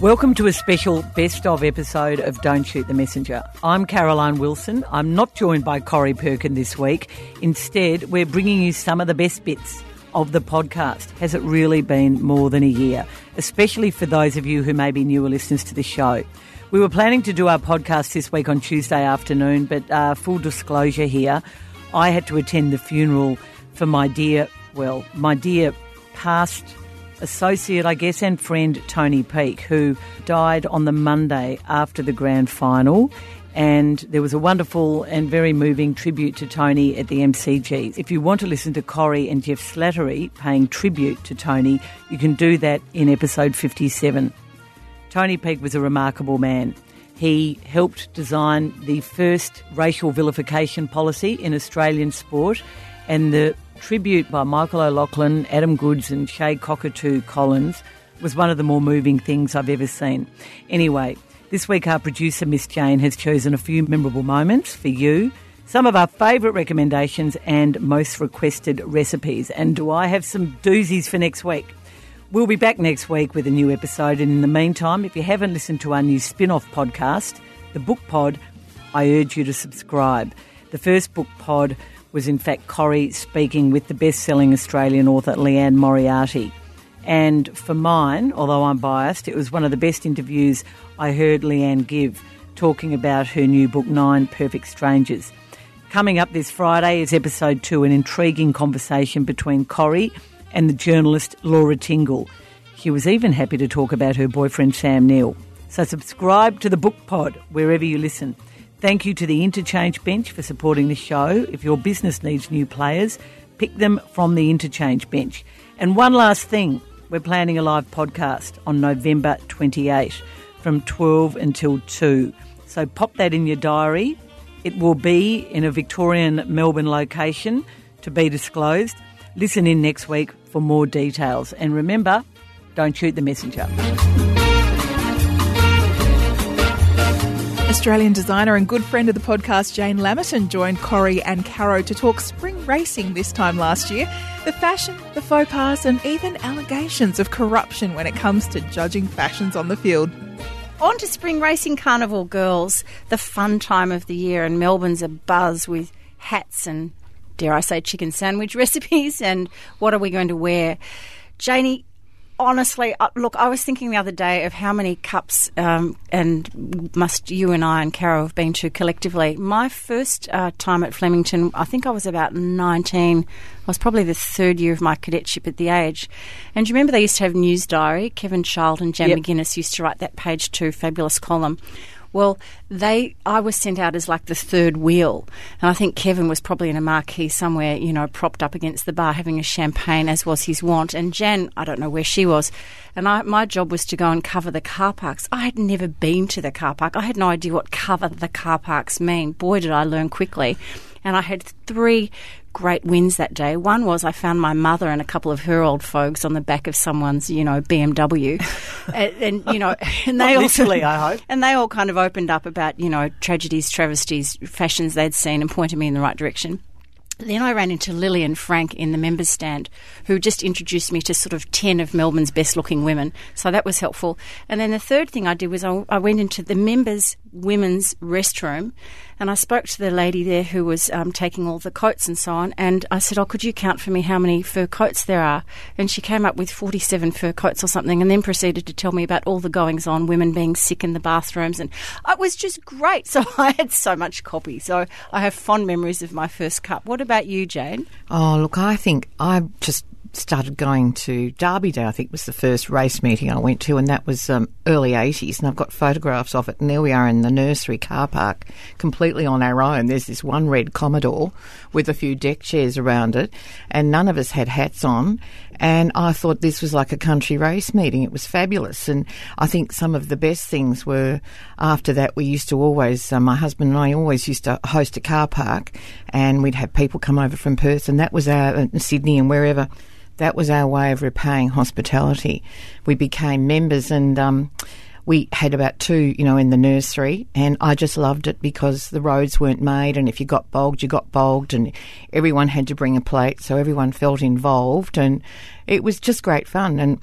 Welcome to a special best of episode of Don't Shoot the Messenger. I'm Caroline Wilson. I'm not joined by Corrie Perkin this week. Instead, we're bringing you some of the best bits of the podcast. Has it really been more than a year? Especially for those of you who may be newer listeners to the show. We were planning to do our podcast this week on Tuesday afternoon, but uh, full disclosure here, I had to attend the funeral for my dear, well, my dear past associate, I guess, and friend Tony Peake, who died on the Monday after the grand final. And there was a wonderful and very moving tribute to Tony at the MCG. If you want to listen to Corrie and Geoff Slattery paying tribute to Tony, you can do that in episode 57. Tony Peake was a remarkable man. He helped design the first racial vilification policy in Australian sport, and the tribute by Michael O'Loughlin, Adam Goodes, and Che Cockatoo Collins was one of the more moving things I've ever seen. Anyway, this week our producer, Miss Jane, has chosen a few memorable moments for you, some of our favourite recommendations, and most requested recipes. And do I have some doozies for next week? We'll be back next week with a new episode. And in the meantime, if you haven't listened to our new spin off podcast, The Book Pod, I urge you to subscribe. The first book pod was in fact Corrie speaking with the best selling Australian author Liane Moriarty. And for mine, although I'm biased, it was one of the best interviews I heard Liane give, talking about her new book, Nine Perfect Strangers. Coming up this Friday is episode two, an intriguing conversation between Corrie and the journalist Laura Tingle. She was even happy to talk about her boyfriend Sam Neill. So subscribe to the Book Pod wherever you listen. Thank you to the Interchange Bench for supporting the show. If your business needs new players, pick them from the Interchange Bench. And one last thing we're planning a live podcast on November 28 from 12 until 2. So pop that in your diary. It will be in a Victorian Melbourne location to be disclosed. Listen in next week for more details. And remember, don't shoot the messenger. Australian designer and good friend of the podcast, Jane Lamerton, joined Corrie and Caro to talk spring racing this time last year. The fashion, the faux pas, and even allegations of corruption when it comes to judging fashions on the field. On to Spring Racing Carnival, girls. The fun time of the year, and Melbourne's a buzz with hats and, dare I say, chicken sandwich recipes. And what are we going to wear? Janie, honestly, uh, look, I was thinking the other day of how many cups um, and must you and I and Carol have been to collectively. My first uh, time at Flemington, I think I was about 19. I was probably the third year of my cadetship at the age. And do you remember they used to have News Diary? Kevin Child and Jan yep. McGuinness used to write that page two fabulous column. Well, they I was sent out as like the third wheel, and I think Kevin was probably in a marquee somewhere, you know, propped up against the bar having a champagne, as was his wont. And Jan, I don't know where she was, and I, my job was to go and cover the car parks. I had never been to the car park. I had no idea what cover the car parks mean. Boy, did I learn quickly. And I had three great wins that day. One was I found my mother and a couple of her old folks on the back of someone's, you know, BMW, and, and, you know, and they all I hope, and they all kind of opened up about you know tragedies, travesties, fashions they'd seen, and pointed me in the right direction. Then I ran into Lillian Frank in the members stand, who just introduced me to sort of 10 of Melbourne's best looking women. So that was helpful. And then the third thing I did was I, I went into the members' women's restroom and I spoke to the lady there who was um, taking all the coats and so on. And I said, Oh, could you count for me how many fur coats there are? And she came up with 47 fur coats or something and then proceeded to tell me about all the goings on, women being sick in the bathrooms. And it was just great. So I had so much copy. So I have fond memories of my first cup. What about you, Jane? Oh, look, I think I just started going to Derby Day, I think was the first race meeting I went to, and that was um, early 80s. And I've got photographs of it. And there we are in the nursery car park, completely on our own. There's this one red Commodore with a few deck chairs around it, and none of us had hats on. And I thought this was like a country race meeting. It was fabulous. And I think some of the best things were after that, we used to always, uh, my husband and I always used to host a car park and we'd have people come over from Perth and that was our, uh, Sydney and wherever that was our way of repaying hospitality. We became members and um, we had about two, you know, in the nursery, and I just loved it because the roads weren't made, and if you got bogged, you got bogged, and everyone had to bring a plate, so everyone felt involved, and it was just great fun. And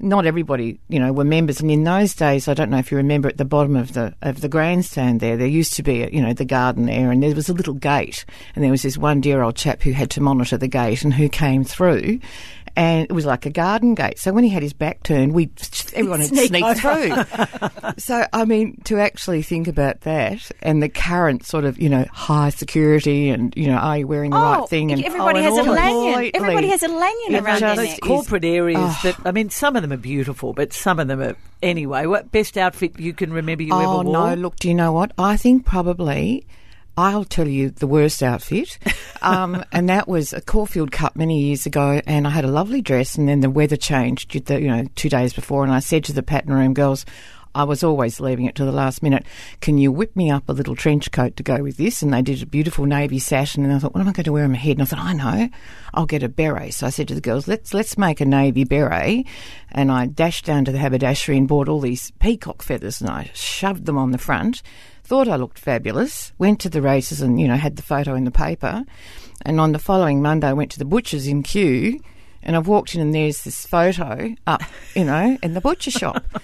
not everybody, you know, were members. And in those days, I don't know if you remember, at the bottom of the of the grandstand there, there used to be, you know, the garden there, and there was a little gate, and there was this one dear old chap who had to monitor the gate and who came through, and it was like a garden gate. So when he had his back turned, we everyone had Sneak sneak through. so I mean, to actually think about that and the current sort of, you know, high security and you know, are you wearing the right oh, thing? And everybody Oh, has and a lanyard. Everybody has a lanyard around their neck. Those corporate areas Oh. that I mean, some of them are beautiful, but some of them are anyway. What best outfit you can remember you oh ever wore? Oh no! Look, do you know what? I think probably. I'll tell you the worst outfit, um, and that was a Caulfield Cup many years ago. And I had a lovely dress, and then the weather changed, you know, two days before. And I said to the pattern room girls, I was always leaving it to the last minute. Can you whip me up a little trench coat to go with this? And they did a beautiful navy sash, and I thought, what am I going to wear on my head? And I thought, I know, I'll get a beret. So I said to the girls, let's let's make a navy beret. And I dashed down to the haberdashery and bought all these peacock feathers, and I shoved them on the front. Thought I looked fabulous. Went to the races and you know had the photo in the paper. And on the following Monday, I went to the butcher's in Kew. And I've walked in and there's this photo up, you know, in the butcher shop.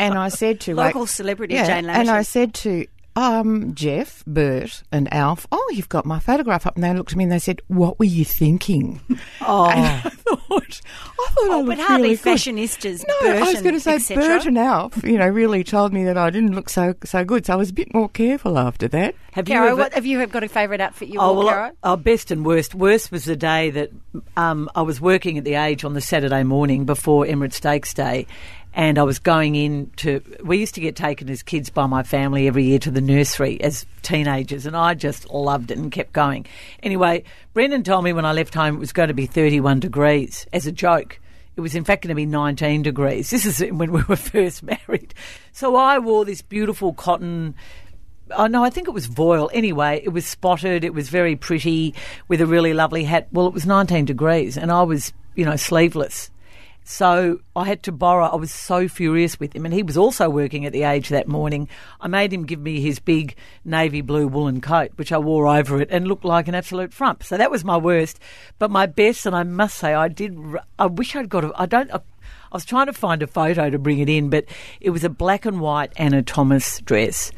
And I said to Local like, celebrity yeah, Jane and I said to um, Jeff, Bert, and Alf, "Oh, you've got my photograph up." And they looked at me and they said, "What were you thinking?" Oh, And I thought, I thought I Oh, but looked hardly really good. fashionistas. No, Bert I was going to say et. Bert and Alf, you know, really told me that I didn't look so so good. So I was a bit more careful after that. have you ever? what, have you got a favourite outfit you Oh, wore, well, Caro? our best and worst. Worst was the day that um, I was working at the Age on the Saturday morning before Emirates Stakes Day, and I was going in to. We used to get taken as kids by my family every year to the nursery as teenagers, and I just loved it and kept going. Anyway, Brendan told me when I left home it was going to be 31 degrees as a joke. It was in fact going to be 19 degrees. This is when we were first married. So I wore this beautiful cotton Oh no, I think it was voile. Anyway, it was spotted. It was very pretty with a really lovely hat. Well, it was 19 degrees, and I was, you know, sleeveless. So I had to borrow. I was so furious with him, and he was also working at the age that morning. I made him give me his big navy blue woolen coat, which I wore over it, and looked like an absolute frump. So that was my worst. But my best, and I must say, I did. I wish I'd got. A, I don't. I, I was trying to find a photo to bring it in, but it was a black and white Anna Thomas dress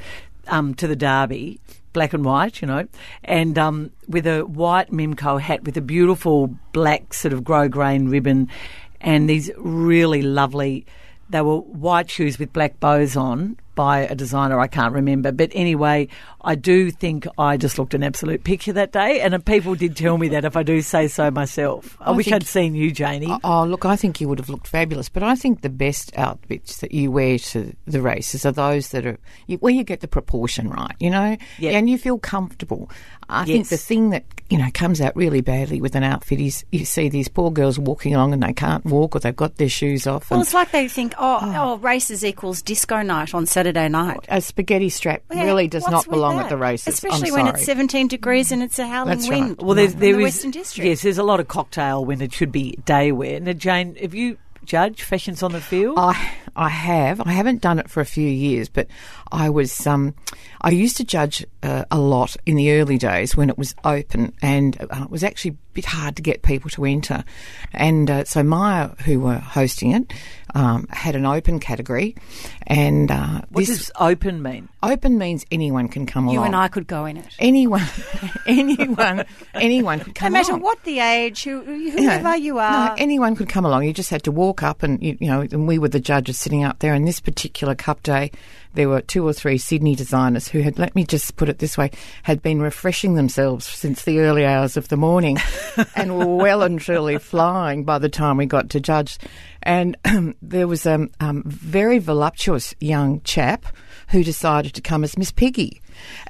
um, to the Derby, black and white, you know, and um, with a white Mimco hat with a beautiful black sort of grosgrain ribbon and these really lovely. They were white shoes with black bows on by a designer I can't remember. But anyway, I do think I just looked an absolute picture that day, and people did tell me that if I do say so myself. I, I wish think- I'd seen you, Janie. Oh, look, I think you would have looked fabulous. But I think the best outfits that you wear to the races are those that are where you get the proportion right, you know, Yeah. and you feel comfortable. I think the thing that you know comes out really badly with an outfit is you see these poor girls walking along and they can't walk or they've got their shoes off. Well, And it's like they think, oh, oh, oh races equals disco night on Saturday night. a spaghetti strap Yeah, really does not belong that? at the races. Especially I'm when it's 17 degrees and it's a howling That's right. wind. Well, there's, in there the is- Western District. Yes, there's a lot of cocktail when it should be day wear. Now, Jane, have you judged fashions on the field? I I have. I haven't done it for a few years, but I was um, I used to judge uh, a lot in the early days when it was open, and uh, it was actually a bit hard to get people to enter. And uh, so Myer, who were hosting it, um, had an open category, and uh, what this does open mean? open means anyone can come you along. You and I could go in it. Anyone, anyone, anyone could No come matter along. what the age, who, You know, whoever you are. No, anyone could come along. You just had to walk up, and you, you know, and we were the judges sitting up there. And this particular cup day, there were two or three Sydney designers who had, let me just put it this way, had been refreshing themselves since the early hours of the morning, and were well and truly flying by the time we got to judge. And there was a um, um, very voluptuous young chap who decided to come as Miss Piggy.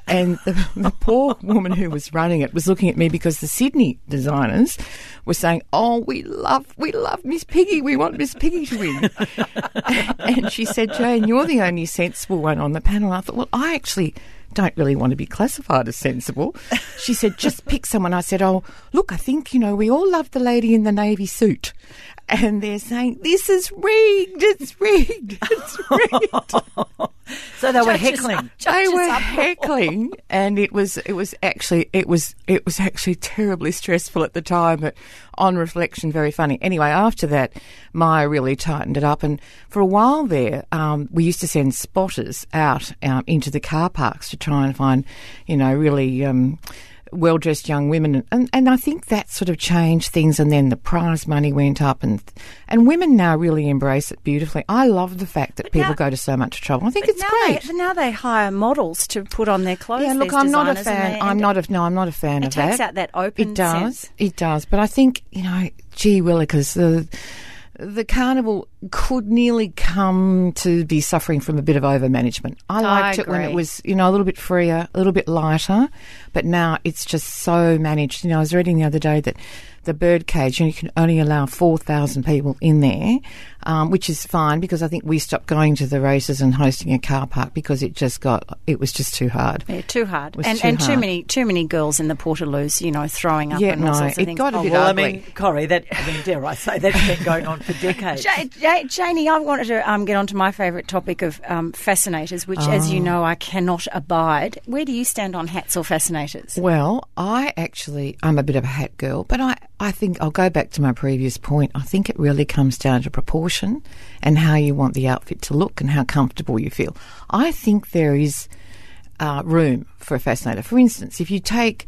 And the, the poor woman who was running it was looking at me because the Sydney designers were saying, "Oh, we love, we love Miss Piggy. We want Miss Piggy to win." and she said, "Jane, you're the only sensible one on the panel." I thought, "Well, I actually." Don't really want to be classified as sensible. She said, just pick someone. I said, Oh, look, I think, you know, we all love the lady in the navy suit. And they're saying, This is rigged. It's rigged. It's rigged. So they were heckling. they were heckling, and it was it was actually it was it was actually terribly stressful at the time, but on reflection, very funny. Anyway, after that, Myer really tightened it up, and for a while there, um, we used to send spotters out um, into the car parks to try and find, you know, really. Um, well dressed young women, and, and I think that sort of changed things. And then the prize money went up, and and women now really embrace it beautifully. I love the fact that people now- go to so much trouble. I think it's now great. They, now they hire models to put on their clothes. Yeah, look, I'm not a fan. I'm not a no. I'm not a fan of that. It takes out that open It does. sense. It does. But I think you know, gee willikers, the the carnival could nearly come to be suffering from a bit of over management. I I liked it when it was you know a little bit freer, a little bit lighter, but now it's just so managed. You know, I was reading the other day that the birdcage, you, know, you can only allow 4,000 people in there, um, which is fine because I think we stopped going to the races and hosting a car park because it just got, it was just too hard. Yeah, too hard, and too and too many too many girls in the Portaloos, you know, throwing up Yeah, and all no, sorts of it things. got a Oh, bit Well, I mean, Corrie, that I mean, dare I say that's been going on for decades. Ja- Ja- Janie, I wanted to um, get on to my favourite topic of um, fascinators, which, as Oh. you know, I cannot abide. Where do you stand on hats or fascinators? Well, I actually, I'm a bit of a hat girl, but I, I think I'll go back to my previous point. I think it really comes down to proportion and how you want the outfit to look and how comfortable you feel. I think there is uh, room for a fascinator. For instance, if you take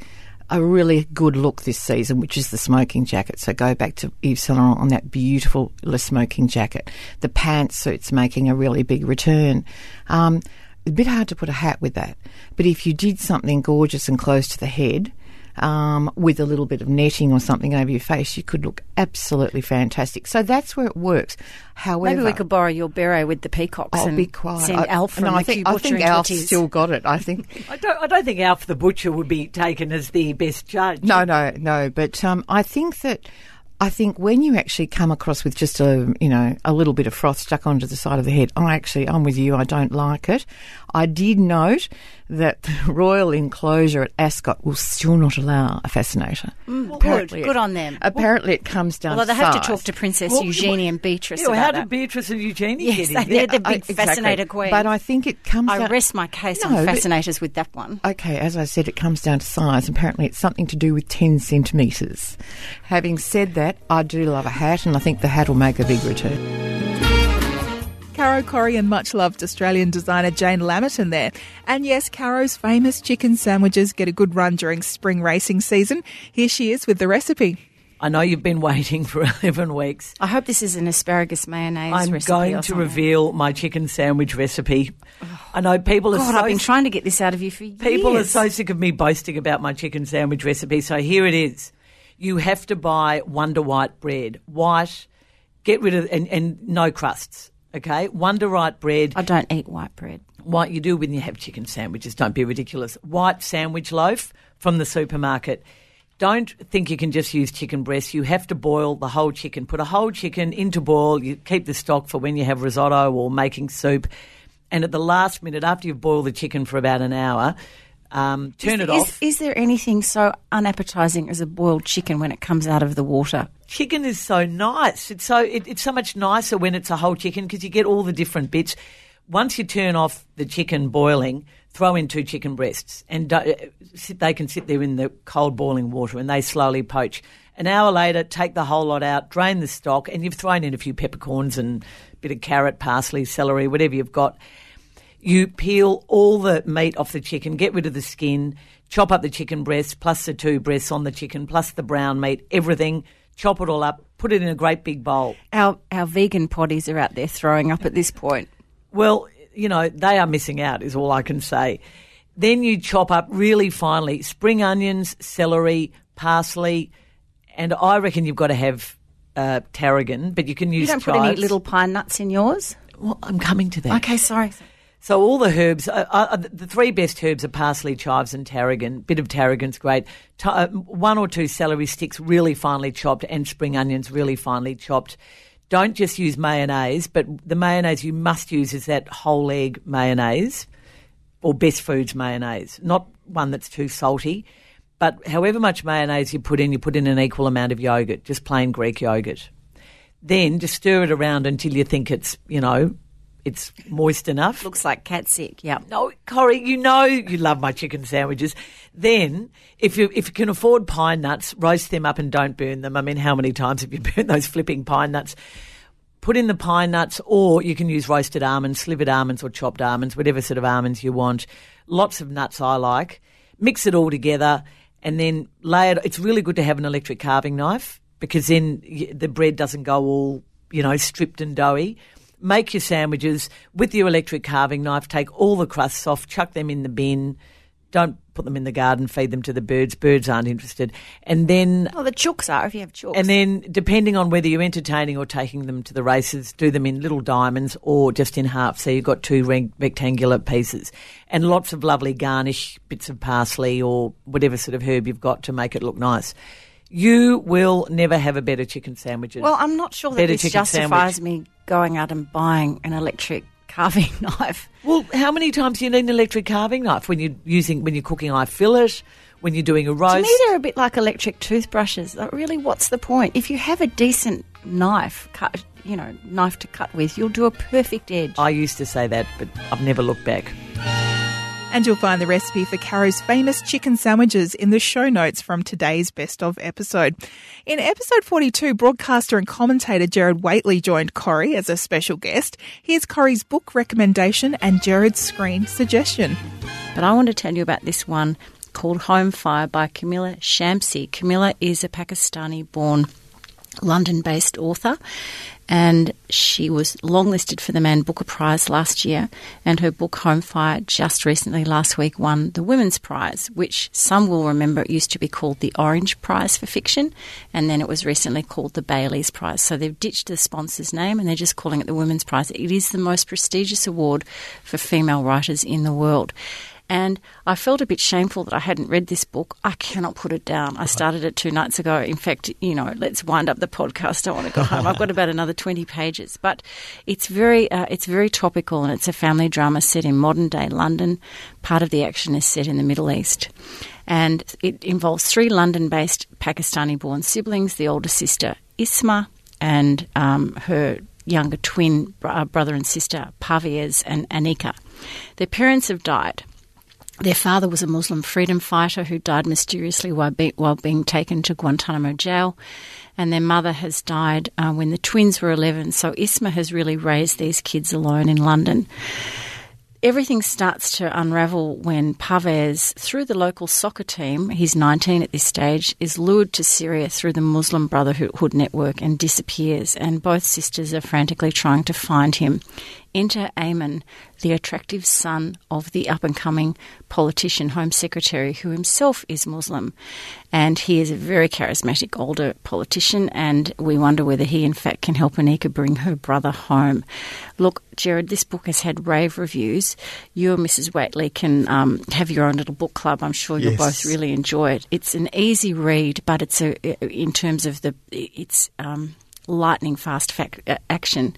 a really good look this season, which is the smoking jacket. So go back to Yves Saint Laurent on that beautiful Le smoking jacket. The pantsuit's making a really big return. Um, a bit hard to put a hat with that, but if you did something gorgeous and close to the head. Um, with a little bit of netting or something over your face, you could look absolutely fantastic. So that's where it works. However, Maybe we could borrow your beret with the peacocks I'll and be quiet. send I- Alf from no, the I think, Kew I Butcher think into a still got it. I think I don't, I don't think Alf the Butcher would be taken as the best judge. No, no, no. But um, I think that I think when you actually come across with just a you know a little bit of froth stuck onto the side of the head, I actually I'm with you. I don't like it. I did note that the royal enclosure at Ascot will still not allow a fascinator. Mm. good, Apparently it- good on them. Apparently, it comes down. Although they have to talk to Princess Well, Eugenie and Beatrice Yeah, well, how did that. Beatrice and Eugenie Yes, get in they- there? they're the I- big fascinator queens. But I think it comes. I down, rest my case No, on but- fascinators with that one. Okay, as I said, it comes down to size. Apparently, it's something to do with 10 centimetres. Having said that, I do love a hat, and I think the hat will make a big return. Caro Corrie and much loved Australian designer Jane Lamerton there. And yes, Caro's famous chicken sandwiches get a good run during spring racing season. Here she is with the recipe. I know you've been waiting for 11 weeks. I hope this is an asparagus mayonnaise I'm recipe going to reveal my chicken sandwich recipe. Oh. I know people are God, so I've been trying to get this out of you for years. People are so sick of me boasting about my chicken sandwich recipe. So here it is. You have to buy Wonder White bread. White, get rid of, and, and no crusts. Okay? Wonder White bread. I don't eat white bread. What you do when you have chicken sandwiches, don't be ridiculous. White sandwich loaf from the supermarket. Don't think you can just use chicken breast. You have to boil the whole chicken. Put a whole chicken into boil. You keep the stock for when you have risotto or making soup. And at the last minute, after you've boiled the chicken for about an hour, um, turn it is, off. Is there anything so unappetising as a boiled chicken when it comes out of the water? chicken is so nice. It's so it, it's so much nicer when it's a whole chicken because you get all the different bits. Once you turn off the chicken boiling, throw in two chicken breasts, and do, sit, they can sit there in the cold boiling water, and they slowly poach. An hour later, take the whole lot out, drain the stock, and you've thrown in a few peppercorns and a bit of carrot, parsley, celery, whatever you've got. You peel all the meat off the chicken, get rid of the skin, chop up the chicken breast, plus the two breasts on the chicken, plus the brown meat, everything. Chop it all up, put it in a great big bowl. Our our vegan potties are out there throwing up at this point. Well, you know, they are missing out, is all I can say. Then you chop up really finely spring onions, celery, parsley, and I reckon you've got to have uh, tarragon, but you can use You don't put any little pine nuts in yours? Well, I'm coming to that. Okay, sorry. So all the herbs, uh, uh, the three best herbs are parsley, chives, and tarragon. Bit of tarragon's great. Uh, one or two celery sticks, really finely chopped, and spring onions, really finely chopped. Don't just use mayonnaise, but the mayonnaise you must use is that whole egg mayonnaise or best foods mayonnaise, not one that's too salty. But however much mayonnaise you put in, you put in an equal amount of yogurt, just plain Greek yogurt. Then just stir it around until you think it's, you know, it's moist enough. Looks like cat sick. Yeah. No, Corrie, you know you love my chicken sandwiches. Then, if you if you can afford pine nuts, roast them up and don't burn them. I mean, how many times have you burnt those flipping pine nuts? Put in the pine nuts, or you can use roasted almonds, slivered almonds, or chopped almonds, whatever sort of almonds you want. Lots of nuts I like. Mix it all together, and then lay it. It's really good to have an electric carving knife because then the bread doesn't go all you know stripped and doughy make your sandwiches with your electric carving knife, take all the crusts off, chuck them in the bin. Don't put them in the garden, feed them to the birds. Birds aren't interested. And then Oh, the chooks are if you have chooks. and then, depending on whether you're entertaining or taking them to the races, do them in little diamonds or just in half. So you've got two rec- rectangular pieces and lots of lovely garnish, bits of parsley or whatever sort of herb you've got to make it look nice. You will never have a better chicken sandwiches. well, I'm not sure that Better this justifies sandwich. me going out and buying an electric carving knife. Well, how many times do you need an electric carving knife when you're using when you're cooking eye fillet, when you're doing a roast? To me, they're a bit like electric toothbrushes. Like, really, what's the point? If you have a decent knife, cut, you know, knife to cut with, you'll do a perfect edge. I used to say that, but I've never looked back. And you'll find the recipe for Caro's famous chicken sandwiches in the show notes from today's best of episode. In episode 42, broadcaster and commentator Gerard Whateley joined Corrie as a special guest. Here's Corrie's book recommendation and Gerard's screen suggestion. But I want to tell you about this one called Home Fire by Kamila Shamsie. Kamila is a Pakistani born London based author and she was longlisted for the Man Booker Prize last year and her book Home Fire just recently last week won the Women's Prize which some will remember it used to be called the Orange Prize for Fiction and then it was recently called the Bailey's Prize. So they've ditched the sponsor's name and they're just calling it the Women's Prize. It is the most prestigious award for female writers in the world and I felt a bit shameful that I hadn't read this book. I cannot put it down. I started it two nights ago. In fact, you know, let's wind up the podcast. I want to go home. I've got about another twenty pages, but it's very, uh, it's very topical, and it's a family drama set in modern day London. Part of the action is set in the Middle East, and it involves three London-based Pakistani-born siblings: the older sister Isma and um, her younger twin uh, brother and sister Parvaiz and Aneeka. Their parents have died. Their father was a Muslim freedom fighter who died mysteriously while, be, while being taken to Guantanamo jail, and their mother has died uh, when the twins were 11. So Isma has really raised these kids alone in London. Everything starts to unravel when Pavez, through the local soccer team, he's 19 at this stage, is lured to Syria through the Muslim Brotherhood network and disappears. And both sisters are frantically trying to find him. Enter Eamonn, the attractive son of the up and coming politician, Home Secretary, who himself is Muslim. And he is a very charismatic older politician, and we wonder whether he, in fact, can help Aneeka bring her brother home. Look, Gerard, this book has had rave reviews. You and Mrs. Whateley can um, have your own little book club. I'm sure you'll Yes. both really enjoy it. It's an easy read, but it's a in terms of the it's um, lightning fast fac- uh, action.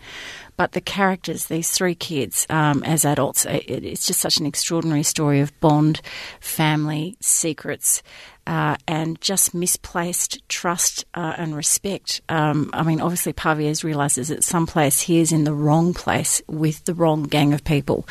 But the characters, these three kids um, as adults, it, it's just such an extraordinary story of bond, family, secrets, uh, and just misplaced trust uh, and respect. Um, I mean, obviously, Pavez realizes that someplace he is in the wrong place with the wrong gang of people.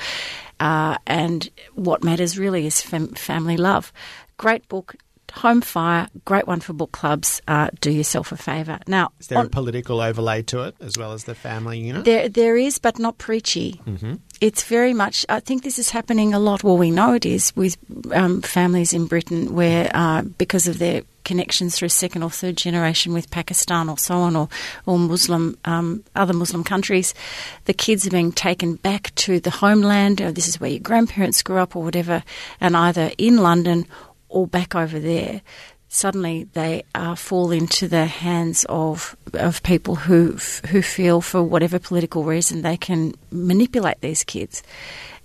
Uh, and what matters really is fam- family love. Great book. Home Fire, great one for book clubs. Uh, do yourself a favour. Now, Is there on- a political overlay to it as well as the family unit? there, there is, but not preachy. Mm-hmm. It's very much. I think this is happening a lot. Well, we know it is with um, families in Britain where, uh, because of their connections through second or third generation with Pakistan or so on, or or Muslim um, other Muslim countries, the kids are being taken back to the homeland. Or this is where your grandparents grew up, or whatever, and either in London or back over there suddenly they uh, fall into the hands of of people who who feel for whatever political reason they can manipulate these kids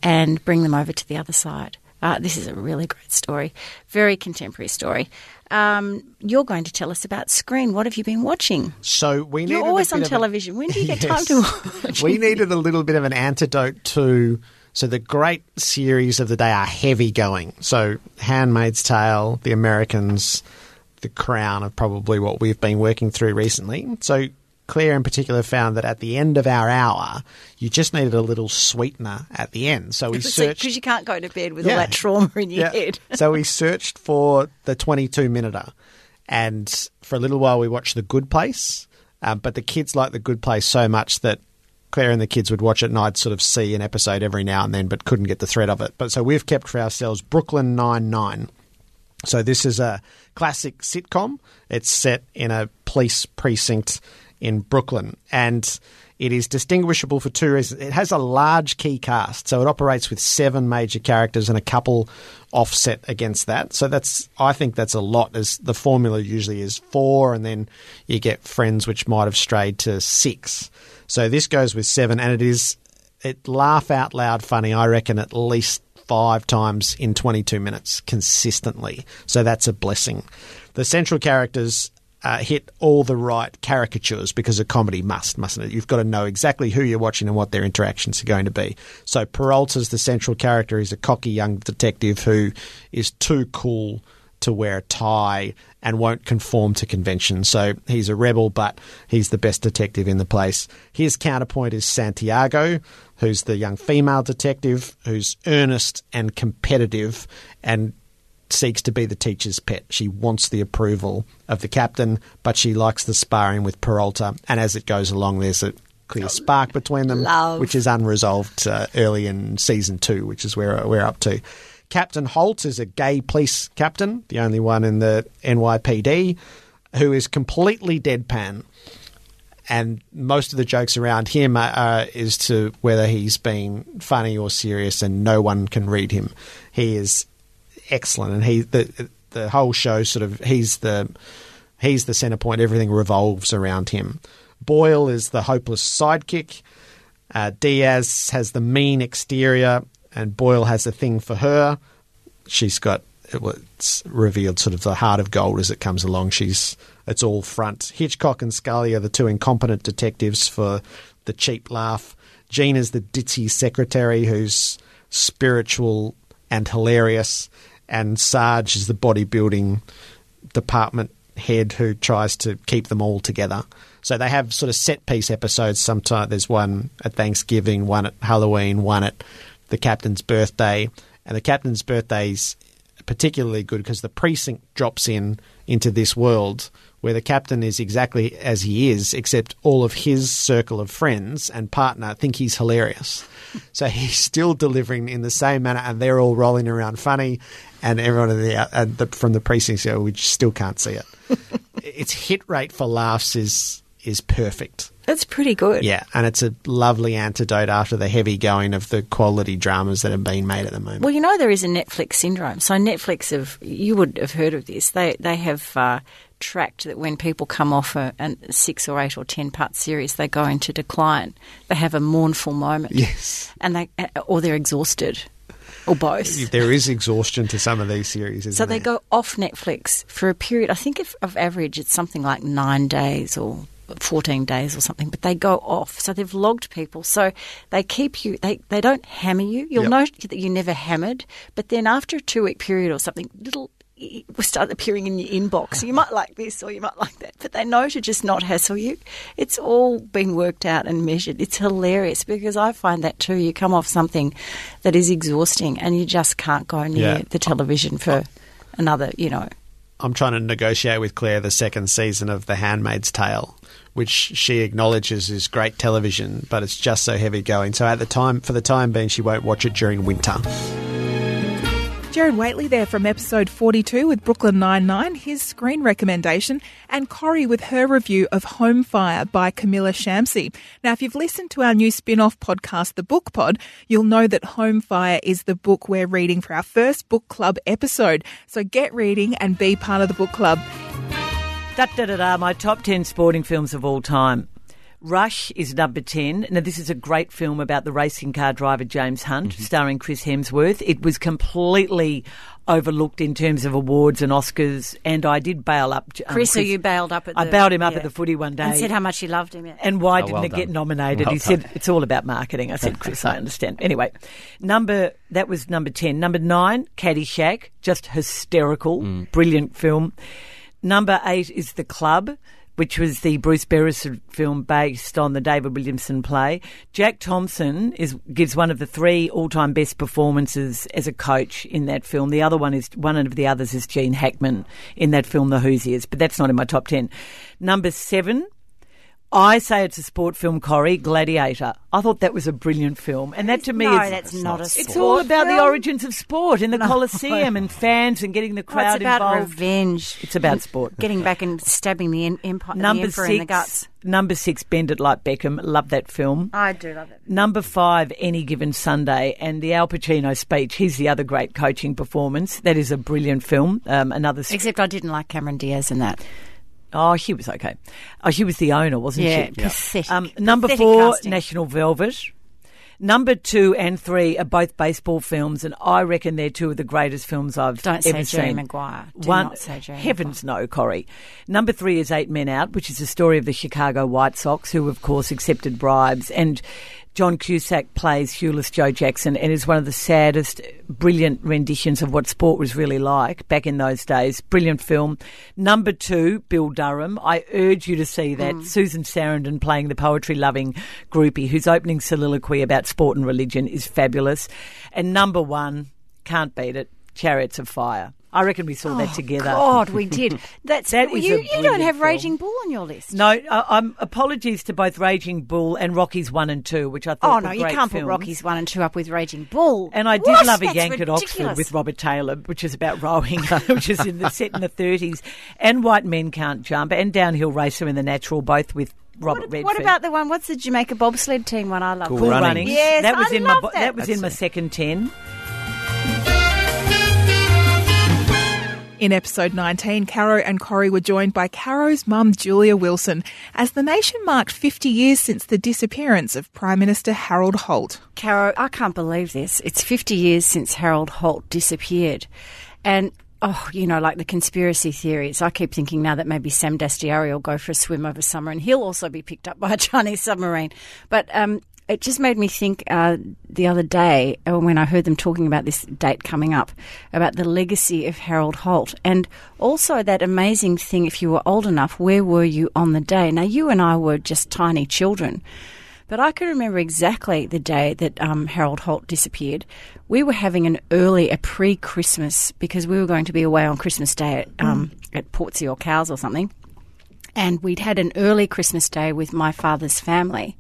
and bring them over to the other side. Uh, this is a really great story, very contemporary story. Um, you're going to tell us about Screen. What have you been watching? So we You're always on of a- television. When do you get time to watch? we needed a little bit of an antidote to. So the great series of the day are heavy going. So Handmaid's Tale, The Americans, The Crown are probably what we've been working through recently. So Claire in particular found that at the end of our hour, you just needed a little sweetener at the end. So we searched. Because you can't go to bed with Yeah. all that trauma in your Yeah. head. so we searched for the 22 minuter. And for a little while, we watched The Good Place. Um, but the kids liked The Good Place so much that Claire and the kids would watch it, and I'd sort of see an episode every now and then, but couldn't get the thread of it. But so we've kept for ourselves Brooklyn Nine Nine. So this is a classic sitcom. It's set in a police precinct in Brooklyn, and it is distinguishable for two reasons. It has a large key cast, so it operates with seven major characters and a couple offset against that. So that's I think that's a lot. As the formula usually is four, and then you get friends which might have strayed to six. So this goes with seven, and it is it laugh out loud funny. I reckon at least five times in 22 minutes consistently. So that's a blessing. The central characters uh, hit all the right caricatures because a comedy must, mustn't it? You've got to know exactly who you're watching and what their interactions are going to be. So Peralta's the central character. He's a cocky young detective who is too cool to wear a tie and won't conform to convention. So he's a rebel, but he's the best detective in the place. His counterpoint is Santiago, who's the young female detective who's earnest and competitive and seeks to be the teacher's pet. She wants the approval of the captain, but she likes the sparring with Peralta. And as it goes along, there's a clear spark between them, Love. which is unresolved uh, early in season two, which is where we're up to. Captain Holt is a gay police captain, the only one in the NYPD, who is completely deadpan. And most of the jokes around him are, are, is to whether he's being funny or serious, and no one can read him. He is excellent, and he the the whole show sort of he's the he's the center point. Everything revolves around him. Boyle is the hopeless sidekick. Uh, Diaz has the mean exterior, and Boyle has a thing for her. She's got it's revealed sort of the heart of gold as it comes along. She's it's all front. Hitchcock and Scully are the two incompetent detectives for the cheap laugh. Jean is the ditzy secretary who's spiritual and hilarious, and Sarge is the bodybuilding department head who tries to keep them all together. So they have sort of set piece episodes. Sometimes there's one at Thanksgiving, one at Halloween, one at the captain's birthday, and the captain's birthday's particularly good because the precinct drops in into this world where the captain is exactly as he is, except all of his circle of friends and partner think he's hilarious. so he's still delivering in the same manner, and they're all rolling around funny, and everyone the, uh, the, from the precinct go, we still can't see it. its hit rate for laughs is is perfect. That's pretty good. Yeah, and it's a lovely antidote after the heavy going of the quality dramas that have been made at the moment. Well, you know there is a Netflix syndrome. So Netflix have you would have heard of this. They they have uh, tracked that when people come off a, a six or eight or ten part series, they go into decline. They have a mournful moment. Yes. and they uh, or they're exhausted, or both. There is exhaustion to some of these series, isn't So they there? go off Netflix for a period. I think if, of average, it's something like nine days or 14 days or something, but they go off. So they've logged people. So they keep you, they, they don't hammer you. You'll Yep. note that you're never hammered, but then after a two week period or something, little will start appearing in your inbox. You might like this or you might like that, but they know to just not hassle you. It's all been worked out and measured. It's hilarious because I find that too. You come off something that is exhausting and you just can't go near Yeah. the television for another, you know. I'm trying to negotiate with Claire the second season of The Handmaid's Tale, which she acknowledges is great television, but it's just so heavy going. So at the time, for the time being, she won't watch it during winter. Gerard Whateley there from episode 42 with Brooklyn Nine-Nine, his screen recommendation, and Corrie with her review of Home Fire by Kamila Shamsie. Now, if you've listened to our new spin-off podcast, The Book Pod, you'll know that Home Fire is the book we're reading for our first book club episode. So get reading and be part of the book club. Da da da da. My top ten sporting films of all time. Rush is number 10. Now, this is a great film about the racing car driver James Hunt, starring Chris Hemsworth. It was completely overlooked in terms of awards and Oscars, and I did bail up. um, Chris, so you bailed up at the, I bailed him up yeah. at the footy one day. and said how much he loved him. Yeah. And why Oh, didn't well it get nominated? Well he said it's all about marketing. I said, Chris, I understand. Anyway, number that was number ten. Number nine, Caddyshack, just hysterical, brilliant film. Number eight is The Club which was the Bruce Beresford film based on the David Williamson play. Jack Thompson is gives one of the three all-time best performances as a coach in that film. The other one is one of the others is Gene Hackman in that film, The Hoosiers, but that's not in my top ten. Number seven. I say it's a sport film, Corrie, Gladiator. I thought that was a brilliant film. And that to me no, is that's not a sport it's all about the origins of sport in the Colosseum and fans and getting the crowd it's about involved. revenge. It's about sport. Getting back and stabbing the, empire, the Number emperor six, in the guts. number six, Bend It Like Beckham. Love that film. I do love it. Number five, Any Given Sunday, and the Al Pacino speech. He's the other great coaching performance. That is a brilliant film. Um, another. s- Except I didn't like Cameron Diaz in that. Oh, he was okay. Oh, she was the owner, wasn't Yeah, she? pathetic. Um, number Pathetic four, casting. National Velvet. Number two and three are both baseball films, and I reckon they're two of the greatest films I've Don't say ever Jerry seen. Maguire. Do One, not say Jerry heavens no, Corrie. Number three is Eight Men Out, which is the story of the Chicago White Sox, who of course accepted bribes, and John Cusack plays Shoeless Joe Jackson, and is one of the saddest, brilliant renditions of what sport was really like back in those days. Brilliant film. Number two, Bull Durham. I urge you to see that. Mm. Susan Sarandon playing the poetry-loving groupie, whose opening soliloquy about sport and religion is fabulous. And number one, can't beat it, Chariots of Fire. I reckon we saw that together. Oh, God, we did. That's That is you. a you don't have film. Raging Bull on your list. No, uh, um, apologies to both Raging Bull and Rockies 1 and 2, which I thought Oh were no, you can't films. put Rockies one and two up with Raging Bull. And I did What? love a That's Yank at Oxford with Robert Taylor, which is about rowing, which is in the set in the 30s, and White Men Can't Jump, and Downhill Racer in the Natural, both with Robert What, Redford. what about the one? What's the Jamaica bobsled team one? I love. Cool Cool Runnings. Runnings? Yes, that was I in my love bo- that. that was in my second ten. In episode 19, Caro and Corrie were joined by Caro's mum, Julia Wilson, as the nation marked 50 years since the disappearance of Prime Minister Harold Holt. Caro, I can't believe this. It's 50 years since Harold Holt disappeared. And, oh, you know, like the conspiracy theories. I keep thinking now that maybe Sam Dastyari will go for a swim over summer and he'll also be picked up by a Chinese submarine. But um, it just made me think uh, the other day uh, when I heard them talking about this date coming up about the legacy of Harold Holt and also that amazing thing if you were old enough, where were you on the day? Now, you and I were just tiny children. But I can remember exactly the day that um, Harold Holt disappeared. We were having an early, a pre-Christmas, because we were going to be away on Christmas Day at, um, at Portsea or Cowes or something. And we'd had an early Christmas day with my father's family.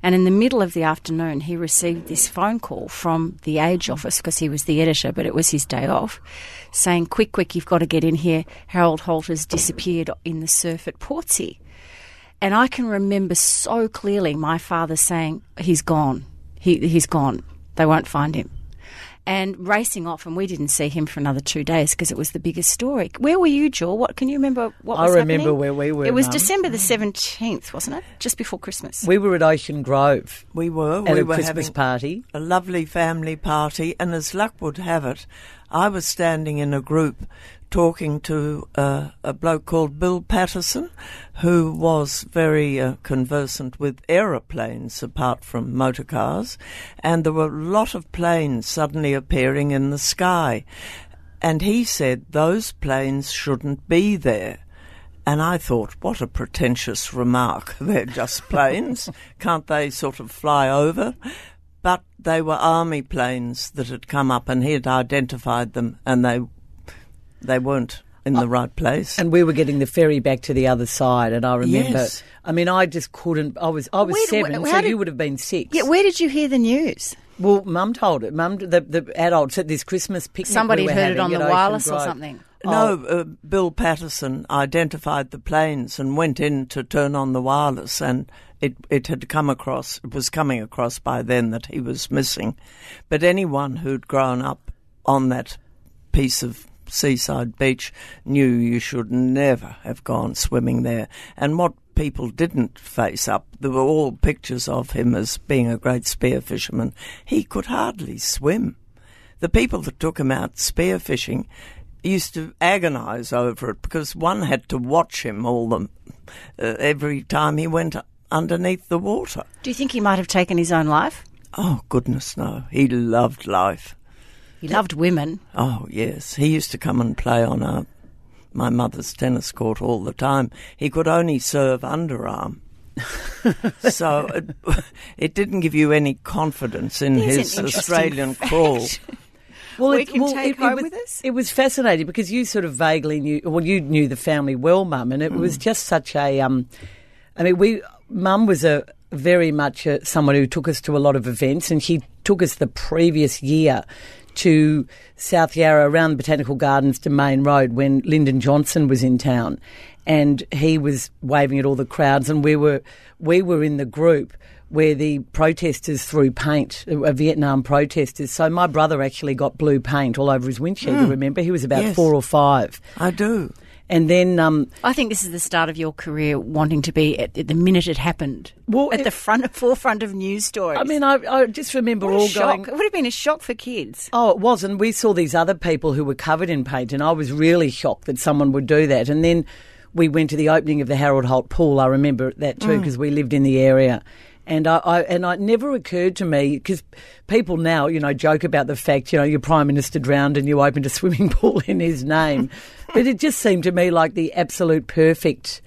And in the middle of the afternoon, he received this phone call from the Age office because he was the editor, but it was his day off, saying, Quick, quick, you've got to get in here. Harold Holt has disappeared in the surf at Portsea. And I can remember so clearly my father saying, He's gone. He, he's gone. They won't find him. And racing off, and we didn't see him for another two days because it was the biggest story. Where were you, Joel? What can you remember? What I was remember happening? where we were, It was Mum. December the seventeenth, wasn't it? Just before Christmas. We were at Ocean Grove We were. at we a were Christmas having party. a lovely family party, and as luck would have it, I was standing in a group talking to uh, a bloke called Bill Patterson, who was very uh, conversant with aeroplanes apart from motor cars, and there were a lot of planes suddenly appearing in the sky. And he said those planes shouldn't be there. And I thought, what a pretentious remark. They're just planes. Can't they sort of fly over? But they were army planes that had come up and he had identified them and they they weren't in the right place. And we were getting the ferry back to the other side, and I remember. Yes. I mean, I just couldn't. I was, I was Where- seven, where- so did- you would have been six. yeah, where did you hear the news? Well, Mum told it. Mum, the, the adults at this Christmas picnic. Somebody we were heard it on the Ocean wireless or something. no, uh, Bill Patterson identified the planes and went in to turn on the wireless, and it it had come across. It was coming across by then that he was missing. But anyone who'd grown up on that piece of seaside beach knew you should never have gone swimming there. And what people didn't face up, there were all pictures of him as being a great spear fisherman. He could hardly swim. The people that took him out spear fishing used to agonise over it because one had to watch him all the uh, every time he went underneath the water. Do you think he might have taken his own life? Oh goodness, no! He loved life. He loved women. Oh yes, he used to come and play on our my mother's tennis court all the time. He could only serve underarm. so it, it didn't give you any confidence in There's his Australian fact. crawl. Well, We can take home was, with us? It was fascinating because you sort of vaguely knew. Well, you knew the family well, Mum, and it was Mm. just such a. Um, I mean, we Mum was a very much a, someone who took us to a lot of events, and she took us the previous year to South Yarra around the Botanical Gardens to Main Road when Lyndon Johnson was in town, and he was waving at all the crowds, and we were we were in the group where the protesters threw paint, uh, Vietnam protesters. So my brother actually got blue paint all over his windshield. You remember he was about Yes. four or five, I do. And then um, I think this is the start of your career wanting to be at, at the minute it happened. Well, at it- the front, forefront of news stories. I mean, I, I just remember all shock. going. It would have been a shock for kids. Oh, it was, and We saw these other people who were covered in paint, and I was really shocked that someone would do that. And then we went to the opening of the Harold Holt pool. I remember that too because we lived in the area. And I, I and it never occurred to me because people now, you know, joke about the fact, you know, your prime minister drowned and you opened a swimming pool in his name, but it just seemed to me like the absolute perfect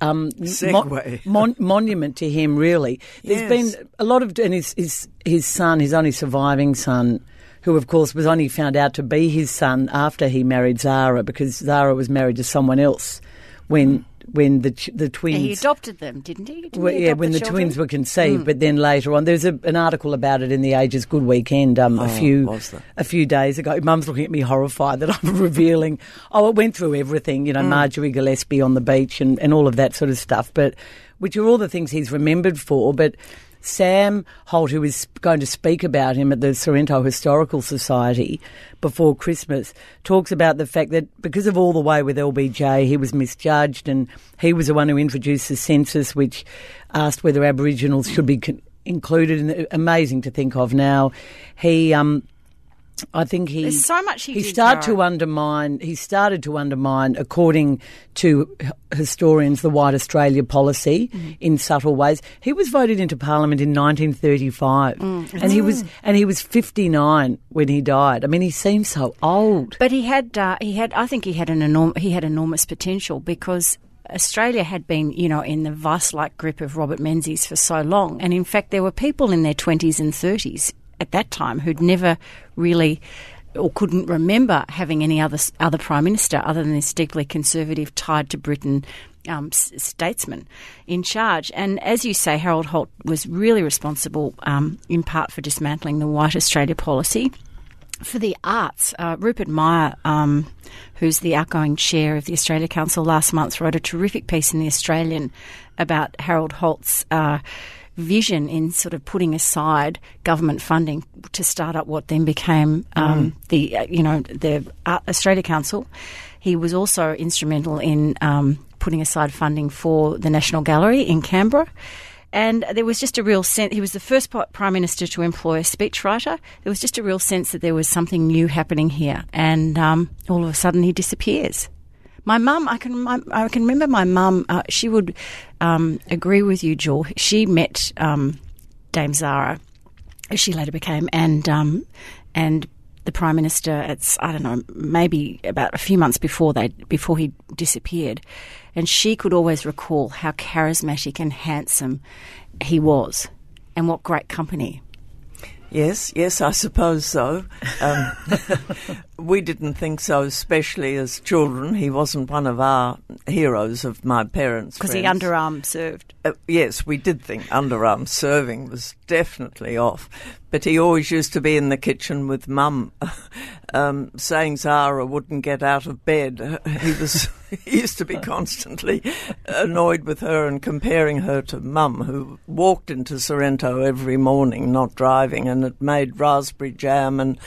um, mon- monument to him. Really, There's Yes. been a lot of and his, his his son, his only surviving son, who of course was only found out to be his son after he married Zara because Zara was married to someone else when when the the twins. He adopted them, didn't he? Didn't Well, he yeah, when the, children? twins were conceived, but then later on, there's a, an article about it in the Ages Good Weekend um, a Oh, few a few days ago. Mum's looking at me horrified that I'm revealing. Oh, it went through everything, you know, Mm. Marjorie Gillespie on the beach and, and all of that sort of stuff. But which are all the things he's remembered for. But Sam Holt, who is going to speak about him at the Sorrento Historical Society before Christmas, talks about the fact that because of all the way with LBJ, he was misjudged, and he was the one who introduced the census, which asked whether Aboriginals should be con- included. And amazing to think of now. He. Um, I think he There's so much he did, started to undermine. He started to undermine, according to historians, the White Australia policy Mm-hmm. in subtle ways. He was voted into Parliament in 1935, Mm. and he was and he was 59 when he died. I mean, he seems so old. But he had, uh, he had. I think he had an enorm- he had enormous potential because Australia had been, you know, in the vice-like grip of Robert Menzies for so long, and in fact, there were people in their twenties and thirties at that time who'd never really. Or couldn't remember having any other other prime minister other than this deeply conservative, tied to Britain um, statesman in charge. And as you say, Harold Holt was really responsible, um, in part, for dismantling the White Australia policy for the arts, uh, Rupert Myer, um, who's the outgoing chair of the Australia Council last month, wrote a terrific piece in The Australian about Harold Holt's uh, vision in sort of putting aside government funding to start up what then became um, the, uh, you know, the uh, Australia Council. He was also instrumental in um, putting aside funding for the National Gallery in Canberra. And there was just a real sense, he was the first Prime Minister to employ a speechwriter. There was just a real sense that there was something new happening here. And um, all of a sudden he disappears. My mum, I can, my, I can remember my mum, uh, she would um, agree with you, Joel. She met um, Dame Zara, as she later became, and, um, and the Prime Minister, it's, I don't know, maybe about a few months before they, before he disappeared. And she could always recall how charismatic and handsome he was and what great company. Yes, yes, I suppose so. Um, we didn't think so, especially as children. He wasn't one of our heroes of my parents. Because he underarm served. Uh, yes, we did think underarm serving was definitely off, but he always used to be in the kitchen with Mum, um, saying Zara wouldn't get out of bed. He was he used to be constantly annoyed with her and comparing her to Mum, who walked into Sorrento every morning, not driving, and had made raspberry jam and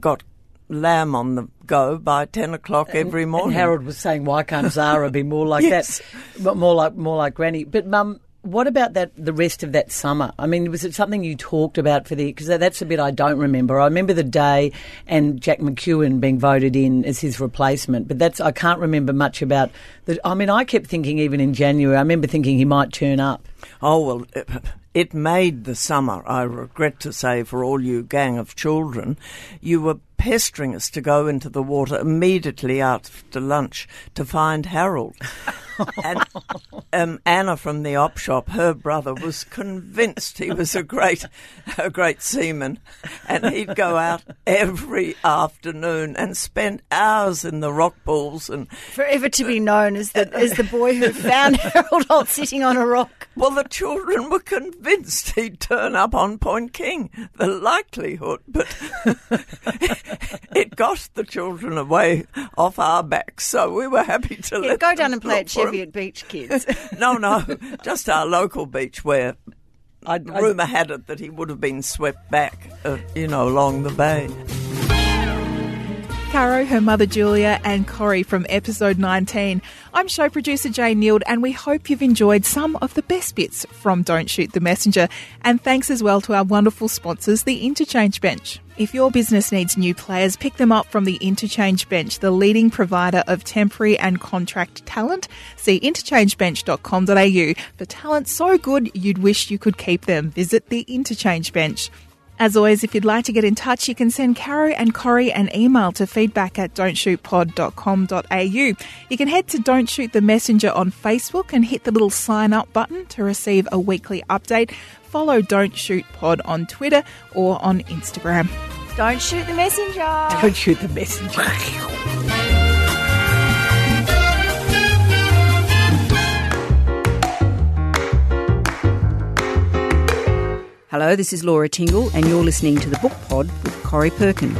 got lamb on the go by ten o'clock every morning. And Harold was saying, "Why can't Zara be more like Yes. that? But more like more like Granny." But Mum, what about that? The rest of that summer? I mean, was it something you talked about for the? Because that's a bit I don't remember. I remember the day and Jack McEwen being voted in as his replacement, but that's I can't remember much about. The, I mean, I kept thinking even in January. I remember thinking he might turn up. Oh, well, it, it made the summer, I regret to say, for all you gang of children. You were pestering us to go into the water immediately after lunch to find Harold. and um, Anna from the op shop, her brother, was convinced he was a great, a great seaman, and he'd go out every afternoon and spend hours in the rock pools and Forever to be known as the as the boy who found Harold Holt sitting on a rock. Well, the children were convinced he'd turn up on Point King. The likelihood, but it got the children away off our backs, so we were happy to Yeah, let go down and play at. Cheviot Beach, kids. No, no, just our local beach where I'd, I, rumour had it that he would have been swept back, uh, you know, along the bay. Caro, her mother Julia, and Corrie from episode 19. I'm show producer Jane Neild, and we hope you've enjoyed some of the best bits from Don't Shoot the Messenger. And thanks as well to our wonderful sponsors, the Interchange Bench. If your business needs new players, pick them up from the Interchange Bench, the leading provider of temporary and contract talent. See interchangebench.com.au for talent so good you'd wish you could keep them. Visit the Interchange Bench. As always, if you'd like to get in touch, you can send Caro and Corrie an email to feedback at don'tshootpod.com.au. You can head to Don't Shoot the Messenger on Facebook and hit the little sign up button to receive a weekly update. Follow Don't Shoot Pod on Twitter or on Instagram. Don't shoot the messenger. don't shoot the messenger. Hello, this is Laura Tingle, and you're listening to the Book Pod with Corrie Perkin.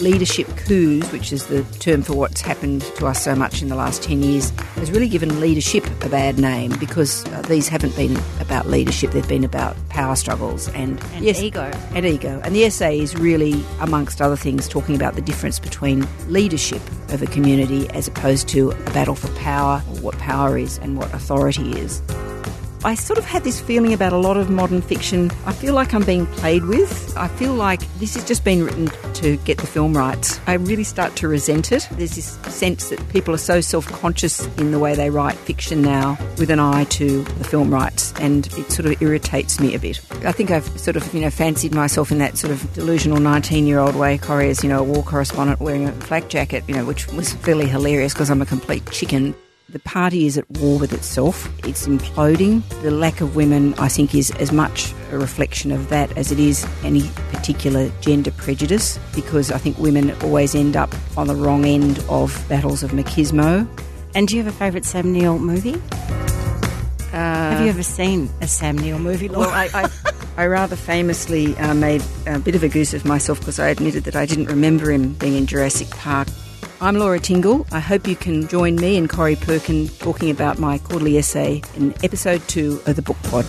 Leadership coups, which is the term for what's happened to us so much in the last 10 years, has really given leadership a bad name because uh, these haven't been about leadership, they've been about power struggles and, And yes, ego. And ego. And the essay is really, amongst other things, talking about the difference between leadership of a community as opposed to a battle for power, or what power is and what authority is. I sort of had this feeling about a lot of modern fiction. I feel like I'm being played with. I feel like this has just been written to get the film rights. I really start to resent it. There's this sense that people are so self conscious in the way they write fiction now with an eye to the film rights, and it sort of irritates me a bit. I think I've sort of, you know, fancied myself in that sort of delusional 19 year old way, Corrie, as, you know, a war correspondent wearing a flak jacket, you know, which was fairly hilarious because I'm a complete chicken. The party is at war with itself. It's imploding. The lack of women, I think, is as much a reflection of that as it is any particular gender prejudice, because I think women always end up on the wrong end of battles of machismo. And do you have a favourite Sam Neill movie? have you ever seen a Sam Neill movie? Well, I, I, I rather famously uh, made a bit of a goose of myself because I admitted that I didn't remember him being in Jurassic Park. I'm Laura Tingle. I hope you can join me and Corrie Perkin talking about my quarterly essay in episode two of the Book Pod.